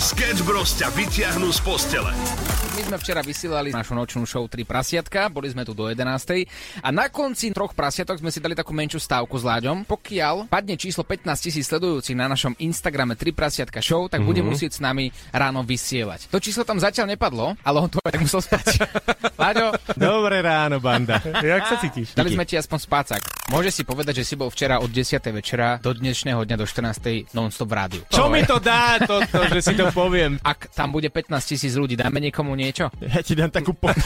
Sketch Bros ťa vyťahnú z postele. My sme včera vysielali našu nočnú show 3 prasiatka, boli sme tu do 11. A na konci troch prasiatok sme si dali takú menšiu stávku s Láďom. Pokiaľ padne číslo 15 tisíc sledujúcich na našom Instagrame 3 prasiatka show, tak mm-hmm. bude musieť s nami ráno vysielať. To číslo tam zatiaľ nepadlo, ale on to aj musel spať. Láďo, Dobré ráno, banda. Jak sa cítiš? dali sme ti aspoň spácak. Môže si povedať, že si bol včera od 10. večera do dnešného dňa do 14. non-stop v rádiu. Čo mi to dá, toto, že si to poviem? Ak tam bude 15 tisíc ľudí, dáme niekomu niečo? Ja ti dám takú po...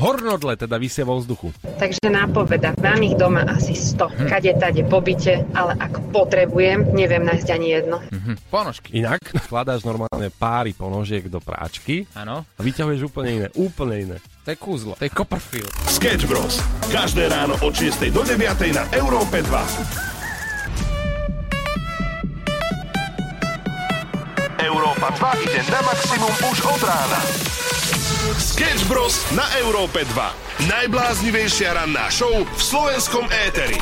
Hornodle teda vysie vo vzduchu. Takže nápoveda, mám ich doma asi 100, kade tade po byte, ale ak potrebujem, neviem nájsť ani jedno. Hm, ponožky. Inak vkladáš normálne páry ponožiek do práčky Áno, a vyťahuješ úplne iné. Úplne iné. to je kúzlo, to je Copperfield. Sketch Bros. Každé ráno od 6 do 9 na Európe 2. Európa 2 ide na maximum už od rána. Sketch Bros. na Európe 2. Najbláznivejšia ranná show v slovenskom éteri.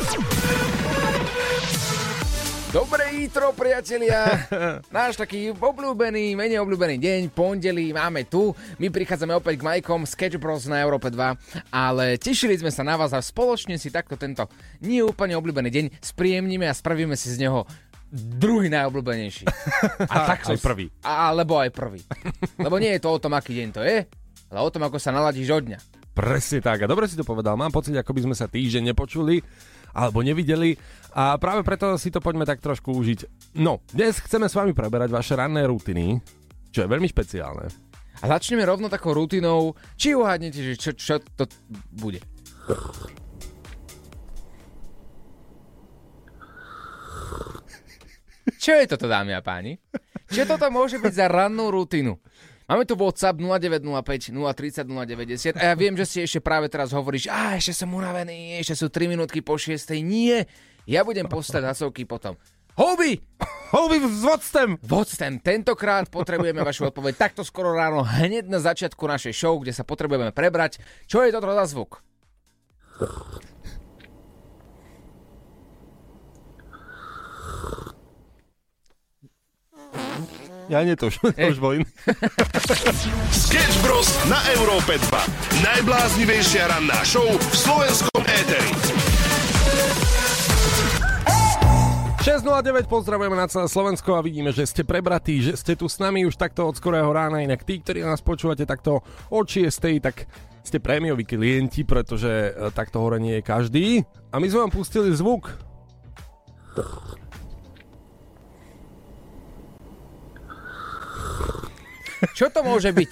Dobré jítro, priatelia. Náš taký obľúbený, menej obľúbený deň, pondelí máme tu. My prichádzame opäť k Majkom, Sketch Bros na Európe 2, ale tešili sme sa na vás a spoločne si takto tento nie úplne obľúbený deň spríjemníme a spravíme si z neho druhý najobľúbenejší. A tak Aj prvý. Alebo aj prvý. Lebo nie je to o tom, aký deň to je, ale o tom, ako sa naladíš od dňa. Presne tak. A dobre si to povedal. Mám pocit, ako by sme sa týždeň nepočuli alebo nevideli a práve preto si to poďme tak trošku užiť. No, dnes chceme s vami preberať vaše ranné rutiny, čo je veľmi špeciálne. A začneme rovno takou rutinou, či uhádnete, že čo, čo to bude. Čo je toto, dámy a páni? Čo toto môže byť za rannú rutinu? Máme tu WhatsApp 0905 030 090 a ja viem, že si ešte práve teraz hovoríš, a ešte som unavený, ešte sú 3 minútky po 6. Nie, ja budem postať hlasovky potom. Houby! Houby s voctem! Voctem, tentokrát potrebujeme vašu odpoveď takto skoro ráno, hneď na začiatku našej show, kde sa potrebujeme prebrať. Čo je toto za zvuk? Ja nie, to už, to už bol iný. Sketch Bros. na Európe 2. Najbláznivejšia ranná show v slovenskom éteri. 6.09 pozdravujeme na celé Slovensko a vidíme, že ste prebratí, že ste tu s nami už takto od skorého rána, inak tí, ktorí nás počúvate takto od 6. tak ste prémioví klienti, pretože e, takto hore nie je každý. A my sme vám pustili zvuk. Čo to môže byť?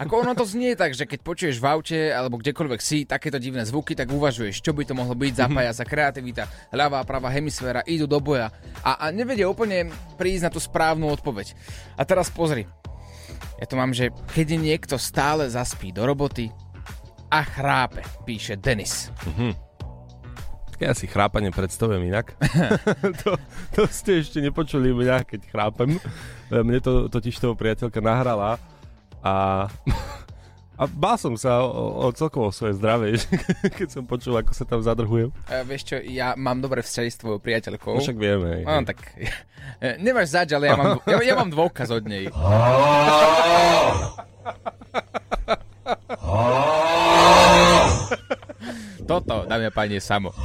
Ako ono to znie tak, že keď počuješ v aute alebo kdekoľvek si takéto divné zvuky, tak uvažuješ, čo by to mohlo byť, zapája sa kreativita, ľavá, pravá hemisféra, idú do boja a, a nevedia úplne prísť na tú správnu odpoveď. A teraz pozri, ja tu mám, že keď niekto stále zaspí do roboty a chrápe, píše Denis. Ja si chrápanie predstavujem inak. to, to ste ešte nepočuli mňa, keď chrápem. Mne to totiž toho priateľka nahrala a, a bál som sa o, o celkovo svoje zdravie, keď som počul, ako sa tam zadrhujem. A vieš čo, ja mám dobré vzťahy s tvojou priateľkou. No však vieme. No, tak nemáš zač, ale ja mám, ja, ja mám dôkaz od nej. Toto, dámy a páni, je samo.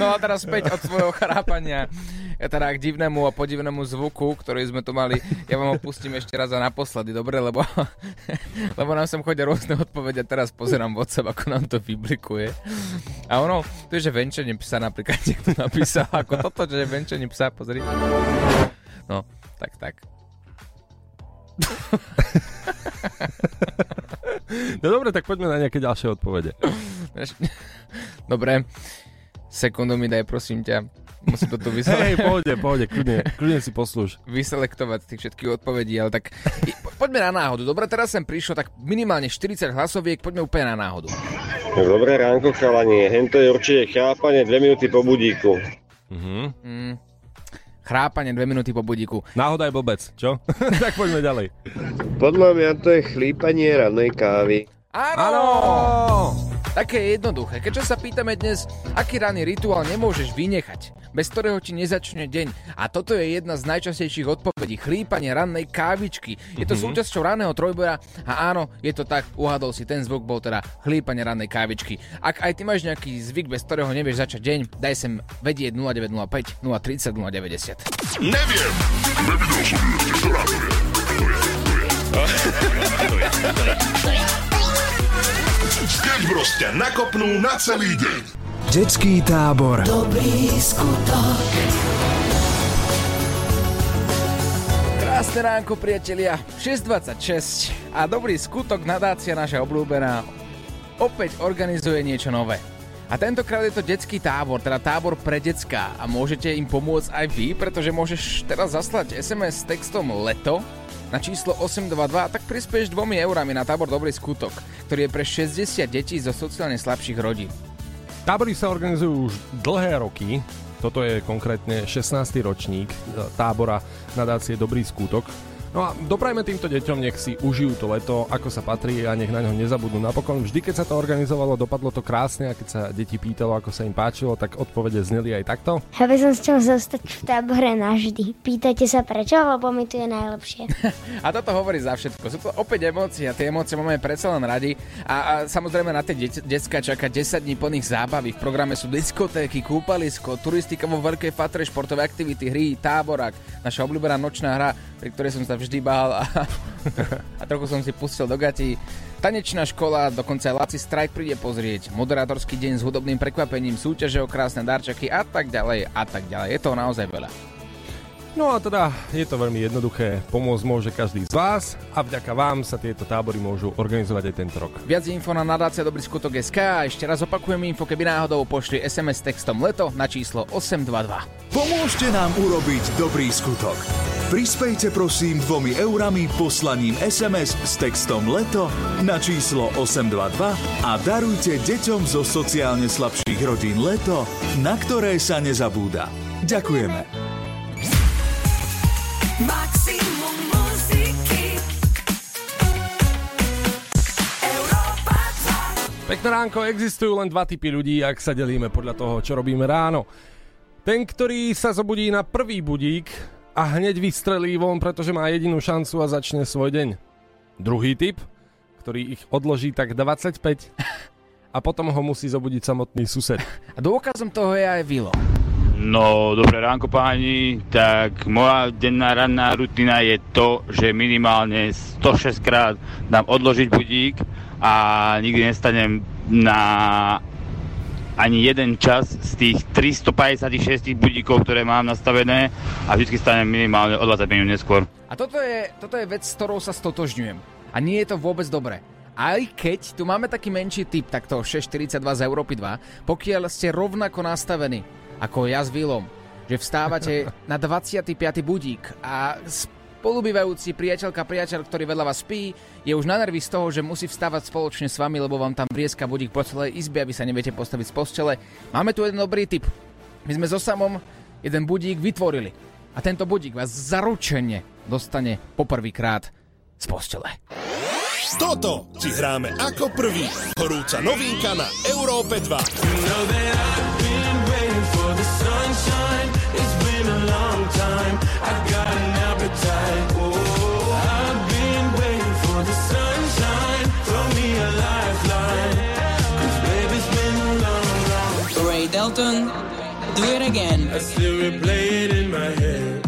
No a teraz späť od svojho chrápania teda k divnému a podivnému zvuku, ktorý sme tu mali. Ja vám ho pustím ešte raz a naposledy, dobre? Lebo, lebo nám sem chodia rôzne odpovede a teraz pozerám WhatsApp, ako nám to vyblikuje. A ono, to je, že venčenie psa napríklad niekto napísal, ako toto, že venčenie psa, pozri. No, tak, tak. No dobre, tak poďme na nejaké ďalšie odpovede. Dobre, sekundu mi daj, prosím ťa. Musím to tu vysele- Hej, pohode, pohode, kľudne, kľudne si poslúž. vyselektovať tých všetkých odpovedí, ale tak poďme na náhodu. Dobre, teraz sem prišlo tak minimálne 40 hlasoviek, poďme úplne na náhodu. Dobré ránko, chalani. Hento je určite chápanie 2 minúty po budíku. Mhm. Mm, chrápanie 2 minúty po budíku. Náhoda je blbec, čo? tak poďme ďalej. Podľa mňa to je chlípanie ranej kávy. Áno! Áno! Také je jednoduché. Keďže sa pýtame dnes, aký ranný rituál nemôžeš vynechať, bez ktorého ti nezačne deň. A toto je jedna z najčastejších odpovedí. Chlípanie rannej kávičky. Je to mm-hmm. súčasťou ranného trojboja a áno, je to tak, uhadol si, ten zvuk bol teda chlípanie rannej kávičky. Ak aj ty máš nejaký zvyk, bez ktorého nevieš začať deň, daj sem vedieť 0905 030 090. Neviem. Nevidel som ju ešte, ktorá to je. Sketch Bros ťa nakopnú na celý deň. Detský tábor. Dobrý skutok. Krásne ránko, priatelia. 6.26 a dobrý skutok nadácia naša obľúbená opäť organizuje niečo nové. A tentokrát je to detský tábor, teda tábor pre decka a môžete im pomôcť aj vy, pretože môžeš teraz zaslať SMS s textom LETO na číslo 822 tak prispieš dvomi eurami na tábor Dobrý skutok, ktorý je pre 60 detí zo sociálne slabších rodín. Tábory sa organizujú už dlhé roky. Toto je konkrétne 16. ročník tábora nadácie Dobrý skútok. No a doprajme týmto deťom, nech si užijú to leto, ako sa patrí a nech na ňo nezabudnú. Napokon vždy, keď sa to organizovalo, dopadlo to krásne a keď sa deti pýtalo, ako sa im páčilo, tak odpovede zneli aj takto. Ja by som chcel zostať v tábore navždy. Pýtajte sa prečo, lebo mi tu je najlepšie. a toto hovorí za všetko. Sú to opäť emócie a tie emócie máme predsa len radi. A, a samozrejme na tie de- decka čaká 10 dní plných zábavy. V programe sú diskotéky, kúpalisko, turistika vo veľkej fatre, športové aktivity, hry, táborak, naša obľúbená nočná hra, pri ktorej som sa vždy bál a, a trochu som si pustil do gatí. Tanečná škola, dokonca aj Laci Strike príde pozrieť, moderátorský deň s hudobným prekvapením, súťaže o krásne darčeky a tak ďalej a tak ďalej. Je to naozaj veľa. No a teda je to veľmi jednoduché. Pomôcť môže každý z vás a vďaka vám sa tieto tábory môžu organizovať aj tento rok. Viac info na nadácia Dobrý skutok SK a ešte raz opakujem info, keby náhodou pošli SMS textom leto na číslo 822. Pomôžte nám urobiť dobrý skutok. Prispejte prosím dvomi eurami poslaním SMS s textom leto na číslo 822 a darujte deťom zo sociálne slabších rodín leto, na ktoré sa nezabúda. Ďakujeme. Maximum muziky. Európa 2. Pekné ránko, existujú len dva typy ľudí, ak sa delíme podľa toho, čo robíme ráno. Ten, ktorý sa zobudí na prvý budík a hneď vystrelí von, pretože má jedinú šancu a začne svoj deň. Druhý typ, ktorý ich odloží tak 25 a potom ho musí zobudiť samotný sused. A dôkazom toho je aj Vilo. No, dobré ránko páni, tak moja denná ranná rutina je to, že minimálne 106 krát dám odložiť budík a nikdy nestanem na ani jeden čas z tých 356 budíkov, ktoré mám nastavené a vždy stanem minimálne o 20 minút neskôr. A toto je, toto je vec, s ktorou sa stotožňujem. A nie je to vôbec dobré. Aj keď tu máme taký menší typ, takto 642 z Európy 2, pokiaľ ste rovnako nastavení ako ja s Vilom, že vstávate na 25. budík a spolubývajúci priateľka, priateľ, ktorý vedľa vás spí, je už na nervy z toho, že musí vstávať spoločne s vami, lebo vám tam vrieska budík po celej izbe, aby sa neviete postaviť z postele. Máme tu jeden dobrý tip. My sme so samom jeden budík vytvorili. A tento budík vás zaručene dostane poprvýkrát z postele. Toto ti hráme ako prvý. Horúca novinka na Európe 2. Ray Dalton, do it again. I still replay it in my head.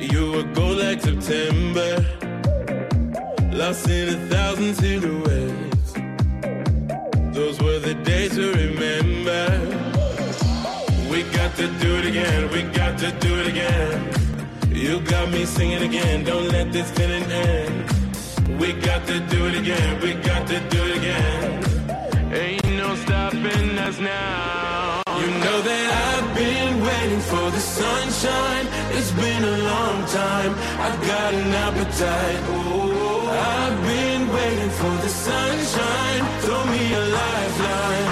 You were gold like September, lost in a thousand silhouettes. Those were the days to remember. To do it again, we got to do it again. You got me singing again, don't let this feeling end. We got to do it again, we got to do it again. Ain't no stopping us now. You know that I've been waiting for the sunshine. It's been a long time. I've got an appetite. Oh, I've been waiting for the sunshine. Throw me a lifeline.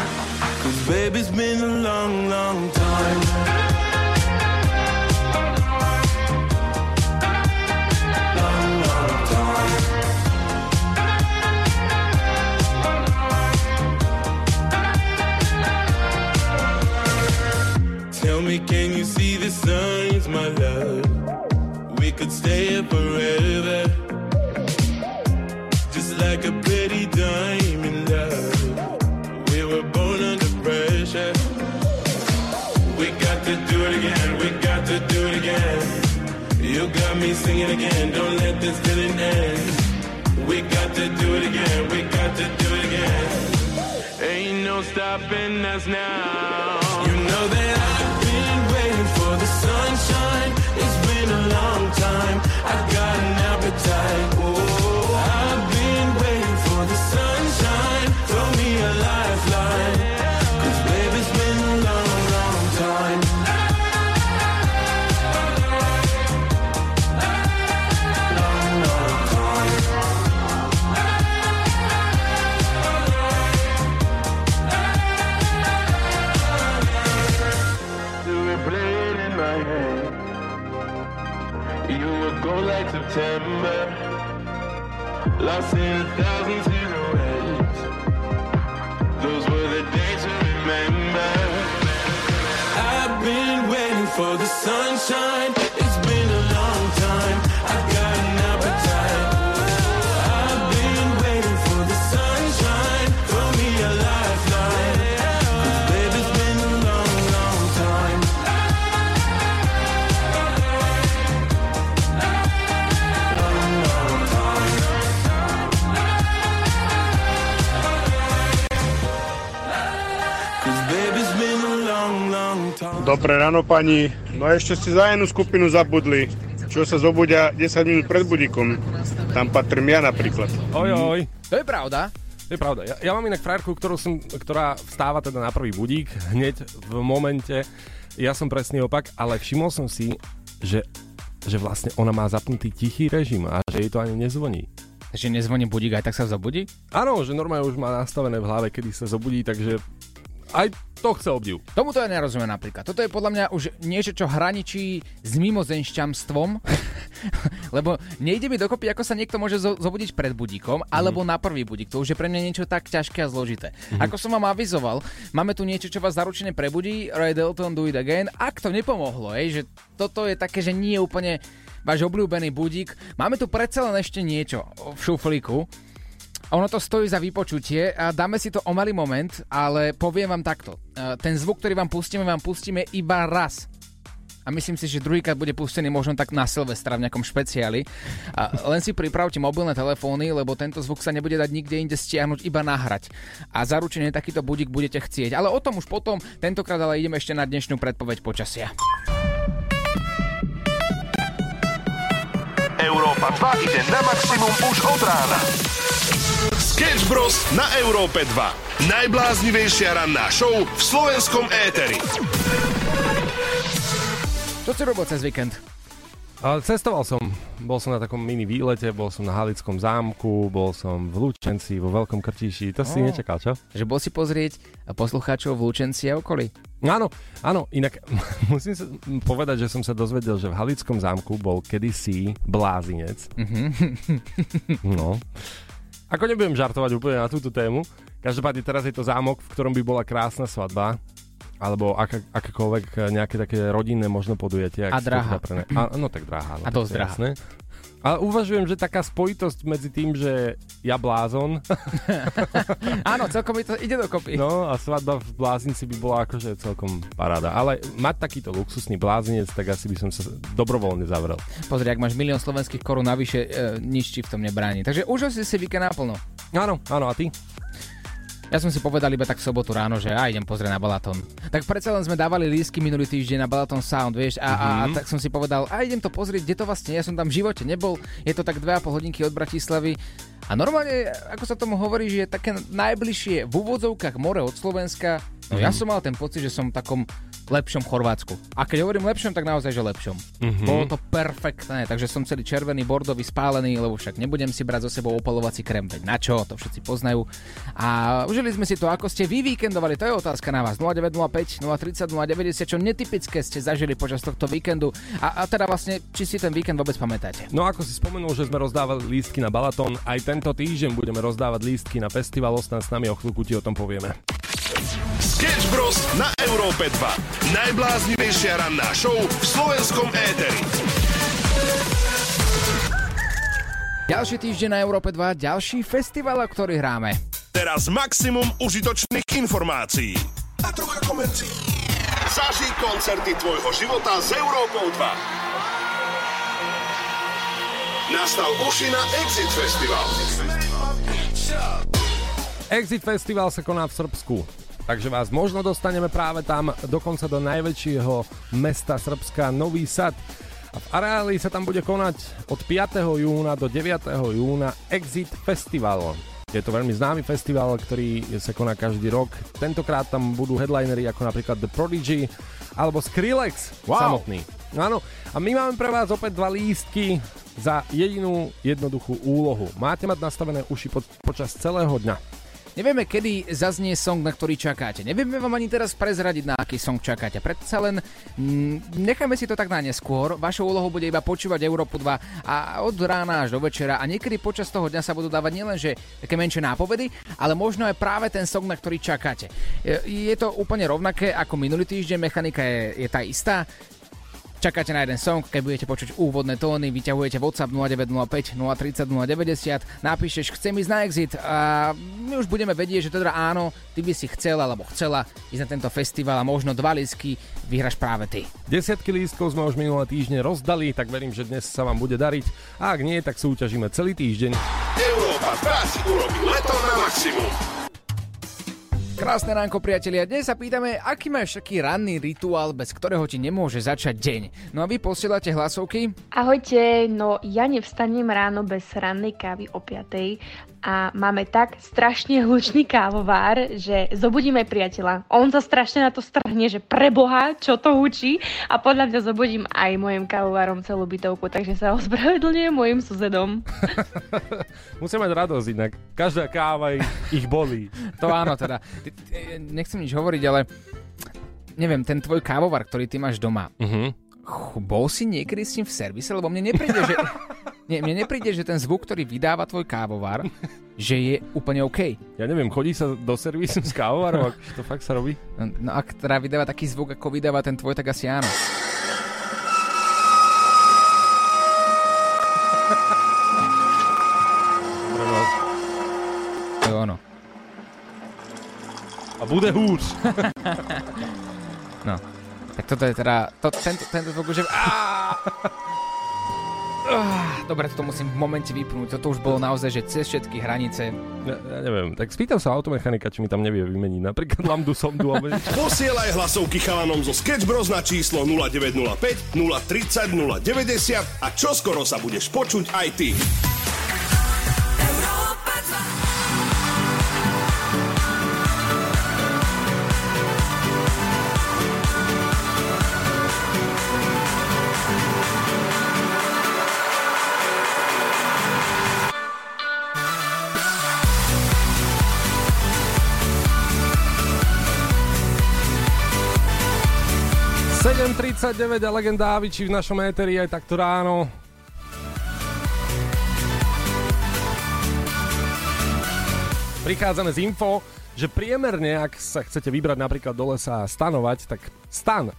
Cause baby, it's been a long, long time can you see the signs, my love? We could stay here forever. Me singing again, don't let this feeling end. We got to do it again, we got to do it again. Ain't no stopping us now. You know that I've been waiting for the sunshine. It's been a long time. I got an appetite. Oh, September, lost in a thousand Dobré ráno pani. No a ešte ste za jednu skupinu zabudli, čo sa zobudia 10 minút pred budíkom. Tam patrím ja napríklad. Oj, oj. To je pravda. To je pravda. Ja, ja mám inak frajerku, ktorú som, ktorá vstáva teda na prvý budík hneď v momente. Ja som presný opak, ale všimol som si, že, že vlastne ona má zapnutý tichý režim a že jej to ani nezvoní. Že nezvoní budík, aj tak sa zobudí? Áno, že normálne už má nastavené v hlave, kedy sa zobudí, takže aj to chce obdiv. Tomuto ja nerozumiem napríklad. Toto je podľa mňa už niečo, čo hraničí s mimozenšťamstvom, lebo nejde mi dokopy, ako sa niekto môže zo- zobudiť pred budíkom, alebo na prvý budík. To už je pre mňa niečo tak ťažké a zložité. Ako som vám avizoval, máme tu niečo, čo vás zaručene prebudí, Ray Dalton Do It Again. Ak to nepomohlo, hej, že toto je také, že nie je úplne váš obľúbený budík. Máme tu predsa len ešte niečo v šuflíku. Ono to stojí za vypočutie a dáme si to o malý moment, ale poviem vám takto. E, Ten zvuk, ktorý vám pustíme, vám pustíme iba raz. A myslím si, že druhýkrát bude pustený možno tak na Silvestra v nejakom špeciáli. A len si pripravte mobilné telefóny, lebo tento zvuk sa nebude dať nikde inde stiahnuť, iba nahrať. A zaručene takýto budík budete chcieť. Ale o tom už potom, tentokrát ale ideme ešte na dnešnú predpoveď počasia. Európa 2 ide na maximum už od rána. Sketch Bros. na Európe 2. Najbláznivejšia ranná show v slovenskom éteri. Čo si robil cez víkend? Ale cestoval som. Bol som na takom mini výlete, bol som na Halickom zámku, bol som v Lučenci, vo Veľkom Krtíši. To si Ó. nečakal, čo? Že bol si pozrieť poslucháčov v Lučenci a okolí? Áno, áno, inak musím sa povedať, že som sa dozvedel, že v Halickom zámku bol kedysi blázinec. Mhm. No. Ako nebudem žartovať úplne na túto tému, každopádne teraz je to zámok, v ktorom by bola krásna svadba, alebo aká, akákoľvek nejaké také rodinné možno podujatie. ak A drahá. Pre ne... a, no tak drahá. No, A dosť to je drahá. jasné. Ale uvažujem, že taká spojitosť medzi tým, že ja blázon, Áno, celkom mi to ide dokopy. no a svadba v blázinci by bola akože celkom paráda. Ale mať takýto luxusný blázinec, tak asi by som sa dobrovoľne zavrel. Pozri, ak máš milión slovenských korún navyše, e, nič ti v tom nebráni. Takže užil si si víkend naplno. Áno, áno, a ty? Ja som si povedal iba tak v sobotu ráno, že ja idem pozrieť na Balaton. Tak predsa len sme dávali lísky minulý týždeň na Balaton Sound, vieš, a, a, a Mhm. tak som si povedal, a idem to pozrieť, kde to vlastne, ja som tam v živote nebol, je to tak 2,5 hodinky od Bratislavy. A normálne, ako sa tomu hovorí, že je také najbližšie v úvodzovkách more od Slovenska, no ja Mhm. som mal ten pocit, že som v takom lepšom Chorvátsku. A keď hovorím lepšom, tak naozaj, že lepšom. Mhm. Bolo to perfektné, takže som celý červený, bordový, spálený, lebo však nebudem si brať so sebou opalovací krém, veď na čo, to všetci poznajú. A užili sme si to, ako ste vy víkendovali, to je otázka na vás. 0905 030 090, čo netypické ste zažili počas tohto víkendu a, a teda vlastne, či si ten víkend vôbec pamätáte. No ako si spomenul, že sme rozdávali lístky na Balaton, aj tento týždeň budeme rozdávať lístky na festival, ostan s nami, o chvíľku ti o tom povieme. Sketch Bros. na Európe 2. Najbláznivejšia ranná show v slovenskom éteri. Ďalší týždeň na Európe 2, ďalší festival, o ktorý hráme. Teraz maximum užitočných informácií. A trocha komercií. Zažij koncerty tvojho života s Európou 2. Nastav uši na Exit Festival. Exit Festival sa koná v Srbsku. Takže vás možno dostaneme práve tam, dokonca do najväčšieho mesta Srbska, Nový Sad. A v areáli sa tam bude konať od 5. júna do 9. júna Exit Festival. Je to veľmi známy festival, ktorý sa koná každý rok. Tentokrát tam budú headlinery ako napríklad The Prodigy alebo Skrillex Wow. samotný. No áno, a my máme pre vás opäť dva lístky za jedinú jednoduchú úlohu. Máte mať nastavené uši po, počas celého dňa. Nevieme, kedy zaznie song, na ktorý čakáte. Nevieme vám ani teraz prezradiť, na aký song čakáte. Predsa len mm, necháme si to tak na neskôr. Vašou úlohou bude iba počúvať Európu 2 a od rána až do večera a niekedy počas toho dňa sa budú dávať nielenže také menšie nápovedy, ale možno aj práve ten song, na ktorý čakáte. Je, je to úplne rovnaké ako minulý týždeň, mechanika je, je tá istá. Čakáte na jeden song, keď budete počuť úvodné tóny, vyťahujete WhatsApp 0905 030 090, napíšeš chcem ísť na exit a my už budeme vedieť, že teda áno, ty by si chcel alebo chcela ísť na tento festival a možno dva lísky vyhraš práve ty. Desiatky lístkov sme už minulé týždne rozdali, tak verím, že dnes sa vám bude dariť. A ak nie, tak súťažíme celý týždeň. Európa 2 si urobí leto na maximum. Krásne ránko, priatelia. Dnes sa pýtame, aký máš taký ranný rituál, bez ktorého ti nemôže začať deň. No a vy posielate hlasovky? Ahojte, no ja nevstanem ráno bez rannej kávy o 5 a máme tak strašne hlučný kávovár, že zobudíme priateľa. On sa strašne na to strhne, že preboha, čo to hučí a podľa mňa zobudím aj mojim kávovárom celú bytovku, takže sa ospravedlňujem mojim susedom. Musia mať radosť inak. Každá káva ich, ich bolí. To áno teda. Ty- ty- Nechcem nič hovoriť, ale neviem, ten tvoj kávovar, ktorý ty máš doma, uh-huh. bol si niekedy s ním v servise? Lebo mne nepríde, že... Nie, mne nepríde, že ten zvuk, ktorý vydáva tvoj kávovar, že je úplne OK. Ja neviem, chodí sa do servisu s kávovarom, akože to fakt sa robí? No ak teda vydáva taký zvuk, ako vydáva ten tvoj, tak asi áno. A bude húř. No. Tak toto je teda... To, tento, tento zvuk už je... Dobre, toto musím v momente vypnúť. Toto už bolo naozaj, že cez všetky hranice. Ja, ja neviem, tak spýtam sa automechanika, či mi tam nevie vymeniť napríklad lambdu, sondu alebo. Posielaj hlasovky chalanom zo Sketch Bros na číslo 0905 030 090 a čoskoro sa budeš počuť aj ty. Sedem 7.39 a legenda Aviči v našom éteri aj takto ráno. Prichádzame z info, že priemerne, ak sa chcete vybrať napríklad do lesa a stanovať, tak stan,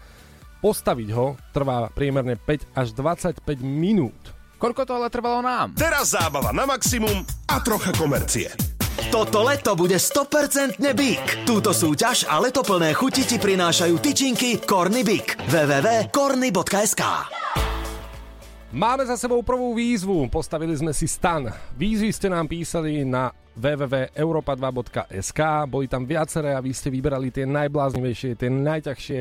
postaviť ho trvá priemerne 5 až 25 minút. Koľko to ale trvalo nám? Teraz zábava na maximum a trocha komercie. Toto leto bude 100% Big. Túto súťaž a leto plné chuti ti prinášajú tyčinky Corny Big. www.corny.sk Máme za sebou prvú výzvu, postavili sme si stan. Výzvy ste nám písali na www.europa2.sk, boli tam viaceré a vy ste vyberali tie najbláznivejšie, tie najťažšie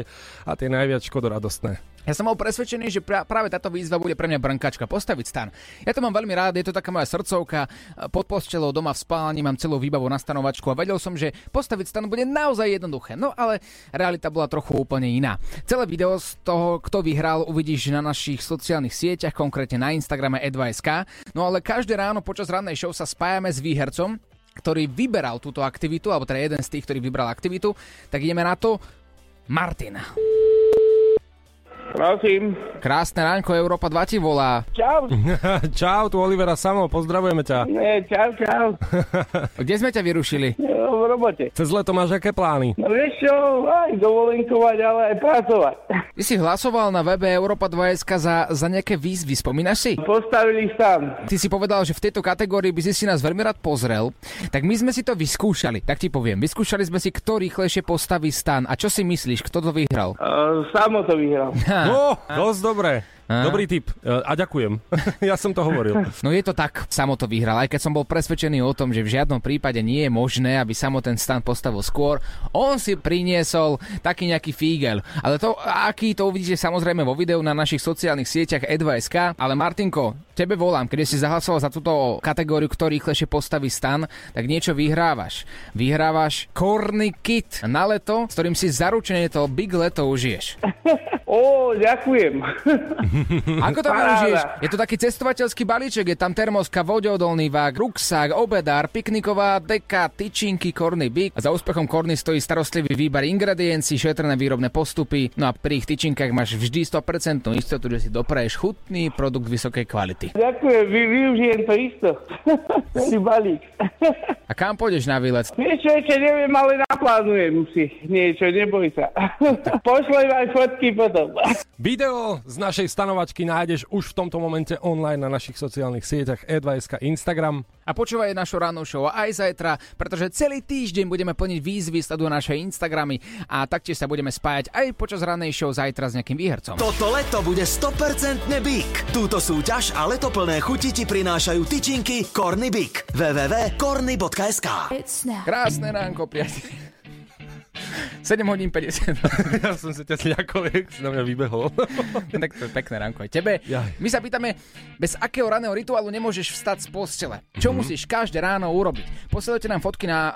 a tie najviac škodoradostné. Ja som bol presvedčený, že pra- práve táto výzva bude pre mňa brnkačka postaviť stan. Ja to mám veľmi rád, je to taká moja srdcovka, pod postelou doma v spálni mám celú výbavu na stanovačku a vedel som, že postaviť stan bude naozaj jednoduché. No ale realita bola trochu úplne iná. Celé video z toho, kto vyhral, uvidíš na našich sociálnych sieťach, konkrétne na Instagrame e2.sk. No ale každé ráno počas rannej show sa spájame s výhercom, ktorý vyberal túto aktivitu, alebo teda jeden z tých, ktorý vybral aktivitu, tak ideme na to. Martin. Prosím. Krásne ránko, Európa 2 ti volá. Čau. Čau, tu Olivera Samo, pozdravujeme ťa. Nie, čau, čau. Kde sme ťa vyrušili? E, v robote. Cez leto máš aké plány? No vieš čo, aj dovolenkovať, ale aj pracovať. Ty si hlasoval na webe Europa 2SK za, za nejaké výzvy, spomínaš si? Postavili stan. Ty si povedal, že v tejto kategórii by si si nás veľmi rád pozrel, tak my sme si to vyskúšali. Tak ti poviem, vyskúšali sme si, kto rýchlejšie postaví stan. A čo si myslíš, kto to vyhral? Uh, samo to vyhral. No, dosť dobré. A? Dobrý tip. E, A ďakujem. ja som to hovoril. No je to tak, Samo to vyhral, aj keď som bol presvedčený o tom, že v žiadnom prípade nie je možné, aby Samo ten stan postavil skôr. On si priniesol taký nejaký fígel. Ale to, aký to uvidíte samozrejme vo videu na našich sociálnych sieťach E2SK. Ale Martinko, tebe volám, keď si zahlasoval za túto kategóriu, kto rýchlejšie postaví stan, tak niečo vyhrávaš. Vyhrávaš Corny Kit na leto, s ktorým si zaručene to Big Leto užiješ. Ó, ďakujem. Ako to využiješ? Je to taký cestovateľský balíček, je tam termoska, vodeodolný vák, ruksák, obedár, pikniková deka, tyčinky, korný byk. A za úspechom korny stojí starostlivý výber ingrediencií, šetrné výrobné postupy. No a pri ich tyčinkách máš vždy 100% istotu, že si dopraješ chutný produkt vysokej kvality. Ďakujem, vy, využijem to isto. Balík. A kam pôjdeš na výlet? Vieš čo, ešte neviem, ale naplánujem si niečo, neboj sa. Pošlem aj fotky potom. Video z našej stanovačky nájdeš už v tomto momente online na našich sociálnych sieťach E2SK Instagram. A počúvaj našu rannú show aj zajtra, pretože celý týždeň budeme plniť výzvy, sleduj naše Instagramy a taktiež sa budeme spájať aj počas rannej show zajtra s nejakým výhercom. Toto leto bude 100% bík. Túto súťaž a letoplné chuti ti prinášajú tyčinky Corny Big. www.corny.sk Krásne ránko, priatelia. 7 hodín 50. ja som sa ťa sľakol, jak si na mňa vybehol. tak to je pekné ránko aj tebe. My sa pýtame, bez akého raného rituálu nemôžeš vstať z postele? Čo Mhm. musíš každé ráno urobiť? Posielajte nám fotky na uh,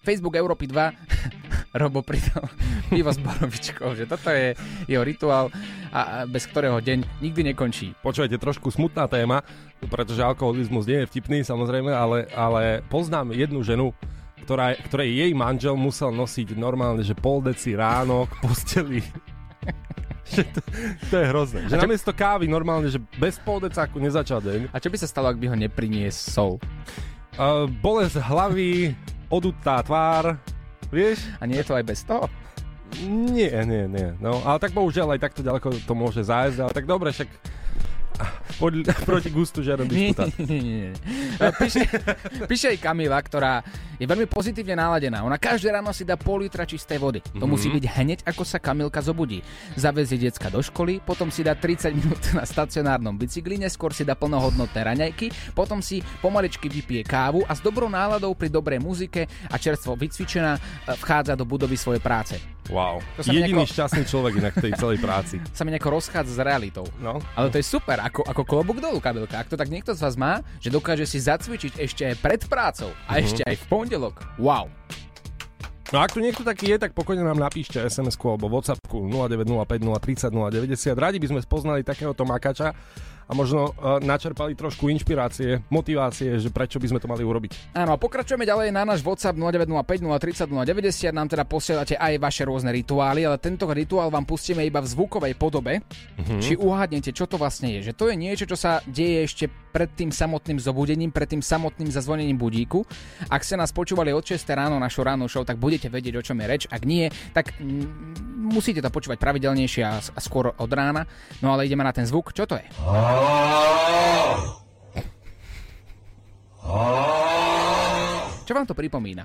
Facebook Európy 2. Robo pridal pivo s borovičkou, že toto je jeho rituál, a, a bez ktorého deň nikdy nekončí. Počujete, trošku smutná téma, pretože alkoholizmus nie je vtipný samozrejme, ale, ale poznám jednu ženu, ktorá, ktorej jej manžel musel nosiť normálne, že pol deci ráno k posteli. To, to je hrozné. Že čo- namiesto kávy normálne, že bez pol decáku nezačal deň. A čo by sa stalo, ak by ho nepriniesol? Uh, bolesť hlavy, odutá tvár, vieš? A nie je to aj bez toho? Nie, nie, nie. No, ale tak bohužiaľ aj takto ďaleko to môže zájsť, ale tak dobre, však pod, proti gustu Nie, disputát. nie, nie, nie. Píše, píše aj Kamila, ktorá je veľmi pozitívne naladená. Ona každé ráno si dá pol litra čistej vody. To Mhm. musí byť hneď, ako sa Kamilka zobudí. Zavezie decka do školy, potom si dá 30 minút na stacionárnom bicykli, neskôr si dá plnohodnotné raňajky, potom si pomaličky vypije kávu a s dobrou náladou pri dobrej muzike a čerstvo vycvičená e, vchádza do budovy svojej práce. Wow. To sa Jediný nejako- šťastný človek inak v tej celej práci. Sa mi nejako rozchádza s realitou. No. Ale to je super, ako, ako klobúk dolu, kabelka. Ak to tak niekto z vás má, že dokáže si zacvičiť ešte aj pred prácou a Mhm. ešte aj v pondelok. Wow. No ak tu niekto taký je, tak pokojne nám napíšte SMS-ku alebo WhatsAppku 0905 030 090. Radi by sme spoznali takéhoto makača a možno uh, načerpali trošku inšpirácie, motivácie, že prečo by sme to mali urobiť. Áno, a pokračujeme ďalej na náš WhatsApp 0905 030 090. Nám teda posielate aj vaše rôzne rituály, ale tento rituál vám pustíme iba v zvukovej podobe. Mhm. Či uhádnete, čo to vlastne je. Že to je niečo, čo sa deje ešte pred tým samotným zobudením, pred tým samotným zazvonením budíku. Ak ste nás počúvali od 6 ráno našu ránu show, tak budete vedieť, o čom je reč. Ak nie, tak mm, musíte to počúvať pravidelnejšie a, a skôr od rána. No ale ideme na ten zvuk. Čo to je? Čo vám to pripomína?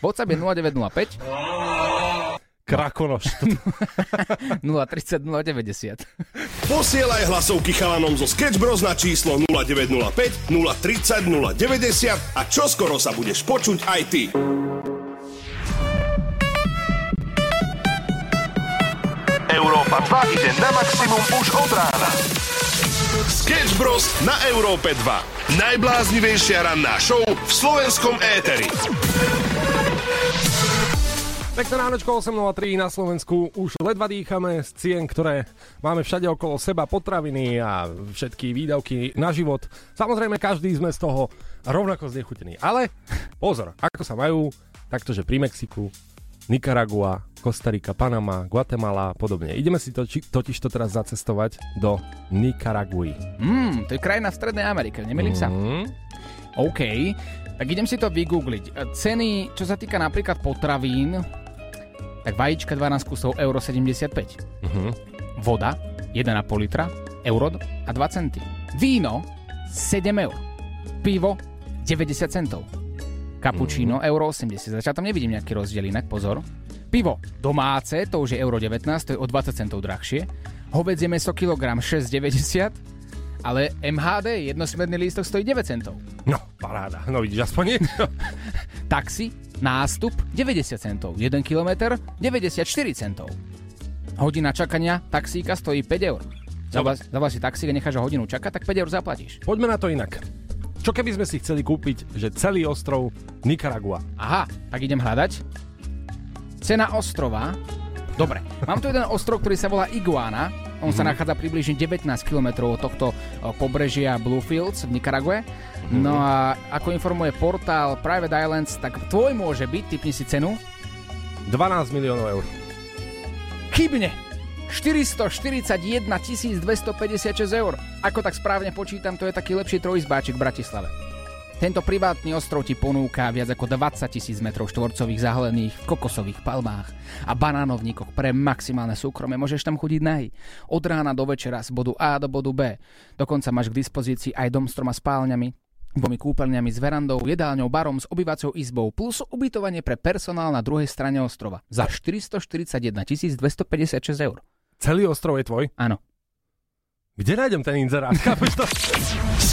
WhatsApp je 0905 Krakonoš. 030 090. Posielaj hlasovky chalanom zo Sketch Bros na číslo 0905 030 090 a čoskoro sa budeš počuť aj ty. Európa 2 ide na maximum už od rána. Sketch Bros na Európe 2. Najbláznivejšia ranná show v slovenskom éteri. Pekné ránočko 8.03 na Slovensku. Už ledva dýchame z cien, ktoré máme všade okolo seba, potraviny a všetky výdavky na život. Samozrejme, každý sme z toho rovnako znechutení. Ale pozor, ako sa majú, taktože pri Mexiku, Nikaragua, Kostarika, Panama, Guatemala a podobne. Ideme si to, totiž to teraz zacestovať do Nikaraguji. Mm, to je krajina v Strednej Amerike, nemýlim sa. Mhm. OK, tak idem si to vygoogliť. Ceny, čo sa týka napríklad potravín, tak vajíčka 12 kusov euro 75. Mhm. Voda 1,5 litra, euro a 2 centy. Víno 7 eur. Pivo 90 centov. Cappuccino euro 80. Začal tam nevidím nejaký rozdiel inak, pozor. Pivo domáce, to už je euro 19, to je o 20 centov drahšie. Hovedzie meso kilogram 6,90, ale MHD, jednosmerný lístok stojí 9 centov. No, paráda. No vidíš, aspoň niečo. Taxi, nástup 90 centov, 1 km 94 centov. Hodina čakania taxíka stojí 5 eur. Zavolaš si taxík a necháš ho hodinu čakať, tak 5 eur zaplatíš. Poďme na to inak. Čo keby sme si chceli kúpiť, že celý ostrov Nikaragua? Aha, tak idem hľadať. Cena ostrova. Dobre, mám tu jeden ostrov, ktorý sa volá Iguana. On sa Mhm. nachádza približne 19 km od tohto pobrežia Bluefields v Nikarague. No a ako informuje portál Private Islands, tak tvoj môže byť, typni si cenu, 12 miliónov eur. chybne. 441 256 eur. Ako tak správne počítam, to je taký lepší trojizbáčik v Bratislave. Tento privátny ostrov ti ponúka viac ako 20 tisíc metrov štvorcových zahalených v kokosových palmách a banánovníkoch pre maximálne súkromie. Môžeš tam chodiť nahy. Od rána do večera z bodu A do bodu B. Dokonca máš k dispozícii aj dom s troma spálňami, dvomi kúpeľňami s verandou, jedálňou, barom s obývacou izbou plus ubytovanie pre personál na druhej strane ostrova za 441 256 eur. Celý ostrov je tvoj? Áno. Kde nájdem ten inzerát? Chápeš to?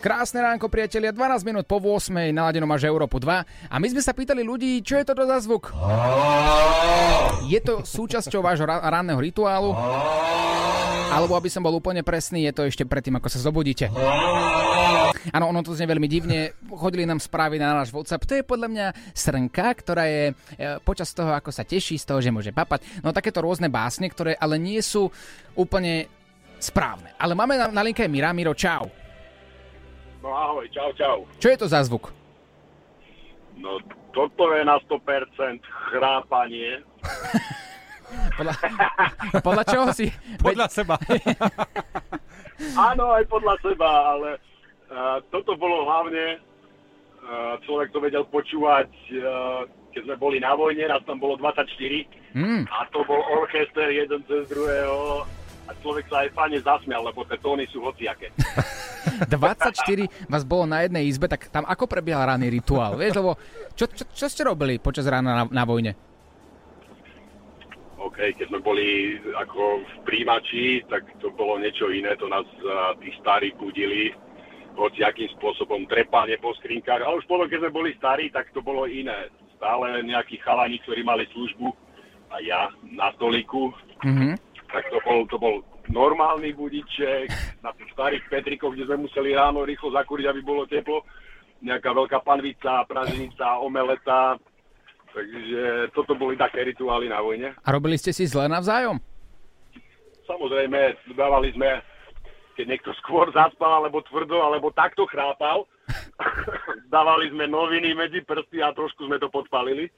Krásne ránko, priatelia, 12 minút po 8. naladeno máš Európu 2 a my sme sa pýtali ľudí, čo je toto za zvuk? Je to súčasťou vášho ra- ranného rituálu? Alebo aby som bol úplne presný, je to ešte predtým, ako sa zobudíte. Áno, ono to znie veľmi divne. Chodili nám správy na náš WhatsApp. To je podľa mňa srnka, ktorá je e, počas toho, ako sa teší z toho, že môže papať. No takéto rôzne básne, ktoré ale nie sú úplne správne. Ale máme na, na linke Mira. Miro, čau. No ahoj, čau, čau. Čo je to za zvuk? No toto je na 100% chrápanie. Podľa, podľa čoho si? Podľa seba. Áno, aj podľa seba, ale uh, toto bolo hlavne, uh, človek to vedel počúvať, uh, keď sme boli na vojne, nás tam bolo 24 Mm. a to bol orchester jeden cez druhého a človek sa aj fajne zasmial, lebo tie tóny sú hociaké. 24 vás bolo na jednej izbe, tak tam ako prebiehal ranný rituál? Vieš, lebo čo, čo, čo ste robili počas rána na, na vojne? OK, keď sme boli ako v príjimači, tak to bolo niečo iné, to nás uh, tí starí budili hoci akým spôsobom trepanie po skrinkách. A už potom, keď sme boli starí, tak to bolo iné. Stále nejakí chalani, ktorí mali službu a ja na stoliku, Mhm. Tak to bol, to bol normálny budiček na tých starých Petrikoch, kde sme museli ráno rýchlo zakúriť, aby bolo teplo. Nejaká veľká panvica, praženica, omeleta. Takže toto boli také rituály na vojne. A robili ste si zle navzájom? Samozrejme, dávali sme, keď niekto skôr zaspal, alebo tvrdo, alebo takto chrápal, dávali sme noviny medzi prsty a trošku sme to podpalili.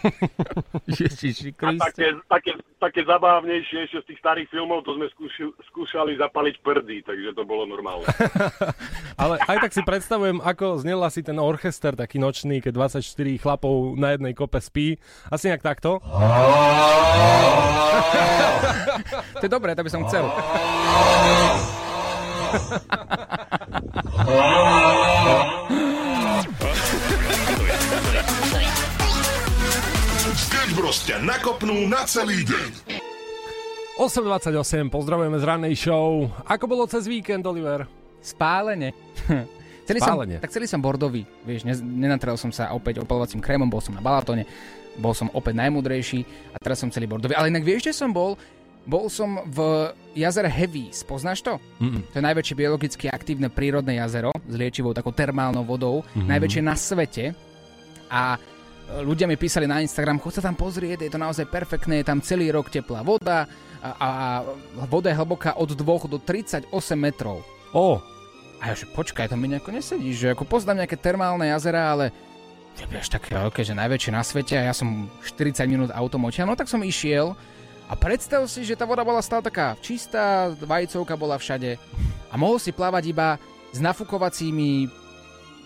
Ježiši A také, také, také zabávnejšie ešte z tých starých filmov, to sme skúši, skúšali zapaliť prdy, takže to bolo normálne. Ale aj tak si predstavujem, ako znel asi ten orchester taký nočný, keď 24 chlapov na jednej kope spí. Asi nejak takto. To je dobré, to by som chcel. Bros. ťa nakopnú na celý deň. 8.28, pozdravujeme z rannej show. Ako bolo cez víkend, Oliver? Spálene. celý Spálene. Som, tak celý som bordový, vieš, ne, nenatrel som sa opäť opalovacím krémom, bol som na Balatone, bol som opäť najmudrejší a teraz som celý bordový. Ale inak vieš, kde som bol? Bol som v jazere Heavies, poznáš to? Mm-mm. To je najväčšie biologicky aktívne prírodné jazero s liečivou takou termálnou vodou, Mhm. najväčšie na svete. A ľudia mi písali na Instagram, chod sa tam pozrieť, je to naozaj perfektné, je tam celý rok teplá voda a, a voda je hlboká od 2 do 38 metrov. Ó. A ja že počkaj, to mi nejako nesedí, že ako poznám nejaké termálne jazera, ale že vieš, také veľké, že najväčšie na svete a ja som 40 minút autom odtiaľ, no tak som išiel a predstav si, že tá voda bola stále taká čistá, vajcovka bola všade a mohol si plávať iba s nafukovacími...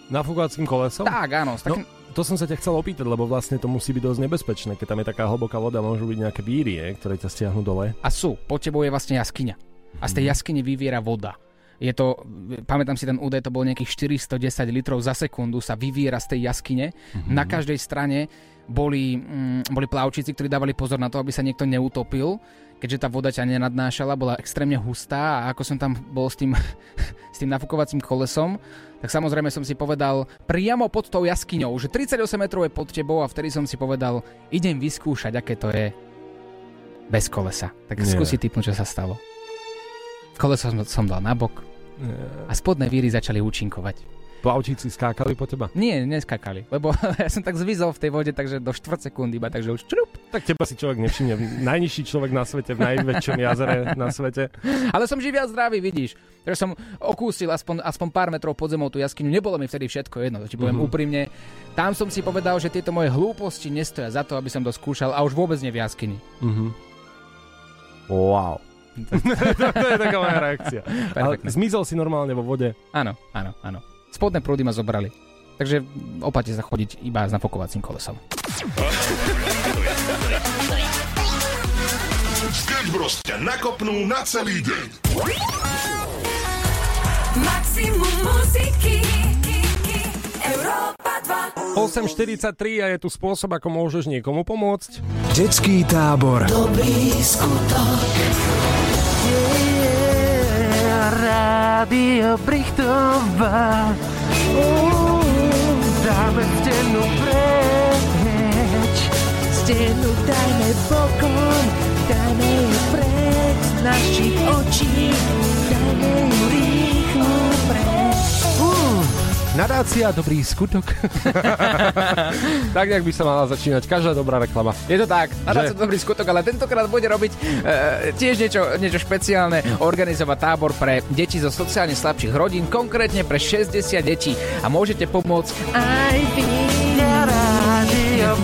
Nafúkovacím kolesom? Tak, áno. S takým... No, to som sa ťa chcel opýtať, lebo vlastne to musí byť dosť nebezpečné, keď tam je taká hlboká voda, môžu byť nejaké víry, je, ktoré ťa stiahnu dole. A sú, pod tebou je vlastne jaskyňa. A z tej jaskyne vyviera voda. Je to, pamätám si ten údaj, to bolo nejakých 410 litrov za sekundu sa vyviera z tej jaskyne. Mm-hmm. Na každej strane boli, mm, boli plavčíci, ktorí dávali pozor na to, aby sa niekto neutopil, keďže tá voda ťa nenadnášala, bola extrémne hustá a ako som tam bol s tým, s tým nafukovacím kolesom, tak samozrejme som si povedal priamo pod tou jaskyňou, že 38 metrov je pod tebou a vtedy som si povedal, idem vyskúšať, aké to je bez kolesa. Tak Nie. skúsi typnúť, čo sa stalo. Koleso som, som dal nabok a spodné víry začali účinkovať. Plavčíci skákali po teba? Nie, neskakali, lebo ja som tak zvizol v tej vode, takže do 4 sekúnd iba, takže už črup. Tak teba si človek nevšimne. Najnižší človek na svete, v najväčšom jazere na svete. Ale som živý a zdravý, vidíš. Takže som okúsil aspoň, aspoň pár metrov pod zemou tú jaskyňu. Nebolo mi vtedy všetko jedno, to ti poviem Mhm. úprimne. Tam som si povedal, že tieto moje hlúposti nestoja za to, aby som to skúšal a už vôbec nie v jaskyni. Mhm. Wow. to je taká moja reakcia. Ale Perfektne. zmizol si normálne vo vode. Áno, áno, áno. Spodné prúdy ma zobrali. Takže opate sa chodiť iba s nafokovacím kolesom. Sketch Bros ťa nakopnú na celý deň. Maximum muziky Európa 2 8.43 a je tu spôsob, ako môžeš niekomu pomôcť. Detský tábor. Dobrý skutok Rádio Brichtová Dáme stenu preč. Stenu dajme bokom Dajme ju preč. Našich očí Dajme ju Nadácia Dobrý skutok. tak, jak by sa mala začínať každá dobrá reklama. Je to tak, a Že? dobrý skutok, ale tentokrát bude robiť e, tiež niečo, niečo špeciálne, organizovať tábor pre deti zo sociálne slabších rodín, konkrétne pre 60 detí a môžete pomôcť Aj vy Rádio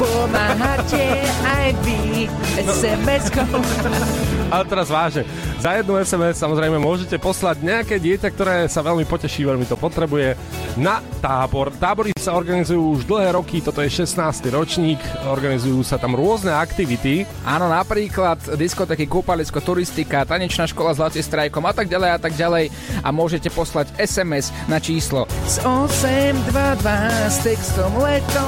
Pomáhate aj vy SMS-kou Ale teraz vážne, za jednu SMS samozrejme môžete poslať nejaké dieťa, ktoré sa veľmi poteší, veľmi to potrebuje, na tábor. Tábory sa organizujú už dlhé roky, toto je 16. ročník, organizujú sa tam rôzne aktivity. Áno, napríklad diskotéky, kúpalisko, turistika, tanečná škola s Laci strajkom a tak ďalej a tak ďalej. A môžete poslať SMS na číslo S 822 s textom leto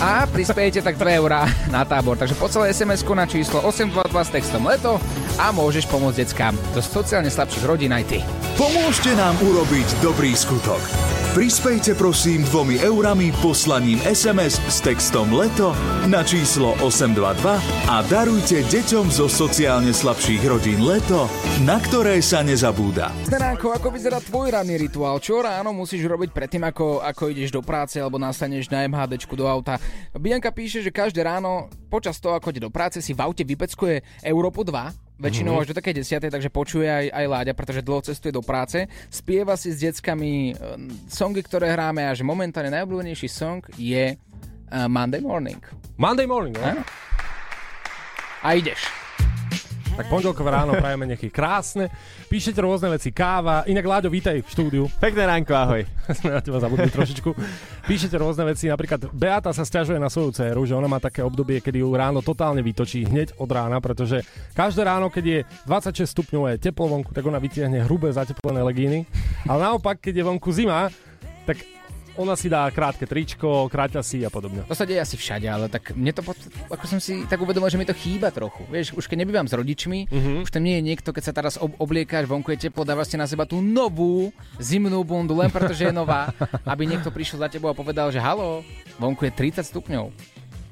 a prispiejete tak 2 eurá na tábor. Takže poslaj sms na číslo 822 s textom leto a môžeš pomôcť deckám zo sociálne slabších rodín aj ty. Pomôžte nám urobiť dobrý skutok. Prispejte prosím dvomi eurami poslaním SMS s textom LETO na číslo 822 a darujte deťom zo sociálne slabších rodín LETO, na ktoré sa nezabúda. Stenánko, ako vyzerá tvoj ranný rituál? Čo ráno musíš robiť predtým, ako, ako ideš do práce alebo nastaneš na MHDčku do auta? Bianka píše, že každé ráno počas toho, ako ide do práce, si v aute vypeckuje Európu 2, väčšinou Mhm. až do také 10, takže počuje aj, aj Láďa, pretože dlho cestuje do práce. Spieva si s deckami e, songy, ktoré hráme a že momentálne najobľúbenejší song je uh, Monday Morning. Monday morning, ne? A ideš. Tak pondelkové ráno prajeme nejaké krásne. Píšete rôzne veci, káva. Inak Láďo, vítaj v štúdiu. Pekné ránko, ahoj. Sme na teba zabudli trošičku. Píšete rôzne veci, napríklad Beata sa stiažuje na svoju dceru, že ona má také obdobie, kedy ju ráno totálne vytočí hneď od rána, pretože každé ráno, keď je 26 stupňové teplo vonku, tak ona vytiahne hrubé zateplené legíny. Ale naopak, keď je vonku zima, tak ona si dá krátke tričko, kráťa si a podobne. To sa deje asi všade, ale tak mne to, ako som si tak uvedomil, že mi to chýba trochu. Vieš, už keď nebývam s rodičmi, Mhm. už tam nie je niekto, keď sa teraz ob- obliekáš, vonku je teplo, dávaš si na seba tú novú zimnú bundu, len pretože je nová, aby niekto prišiel za tebou a povedal, že halo, vonku je 30 stupňov.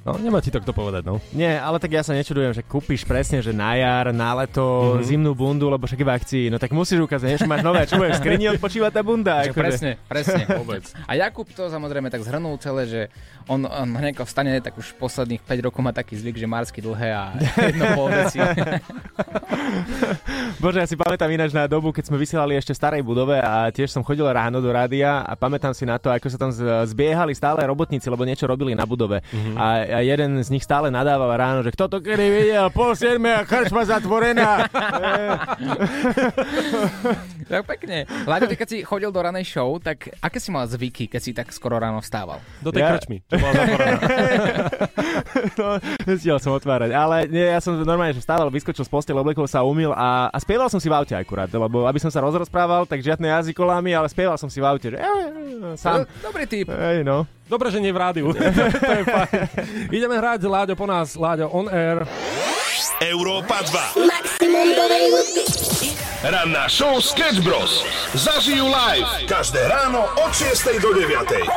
No, nemá ti to kto povedať, no. Nie, ale tak ja sa nečudujem, že kúpiš presne, že na jar, na leto, Mhm. zimnú bundu, lebo však je v akcii. No tak musíš ukázať, že máš nové, čo budeš v skrini odpočívať tá bunda. Že akože. presne, presne. Vôbec. A Jakub to samozrejme tak zhrnul celé, že on, on hneď vstane, tak už posledných 5 rokov má taký zvyk, že marsky dlhé a jedno pol deci. Bože, ja si pamätám ináč na dobu, keď sme vysielali ešte v starej budove a tiež som chodil ráno do rádia a pamätám si na to, ako sa tam zbiehali stále robotníci, lebo niečo robili na budove. Mhm. A, a jeden z nich stále nadával ráno, že kto to kedy videl, pol siedme a krčma zatvorená. tak pekne. Láďo, ty keď si chodil do ranej show, tak aké si mal zvyky, keď si tak skoro ráno vstával? Do tej Ja- krčmy, čo bola zatvorená. no, som otvárať. Ale nie, ja som normálne, že vstával, vyskočil z postele, oblekol sa, umil a, a spieval som si v aute akurát, lebo aby som sa rozprával, tak žiadne jazykolámy, ale spieval som si v aute, že sám. Dobrý typ. Hej, no. Dobre, že nie v rádiu. to je fajn. Ideme hrať Láďo po nás, Láďo on air. Európa 2. Maximum dobrej hudby. Ranná show Sketch Bros. Zažijú live každé ráno od 6 do 9.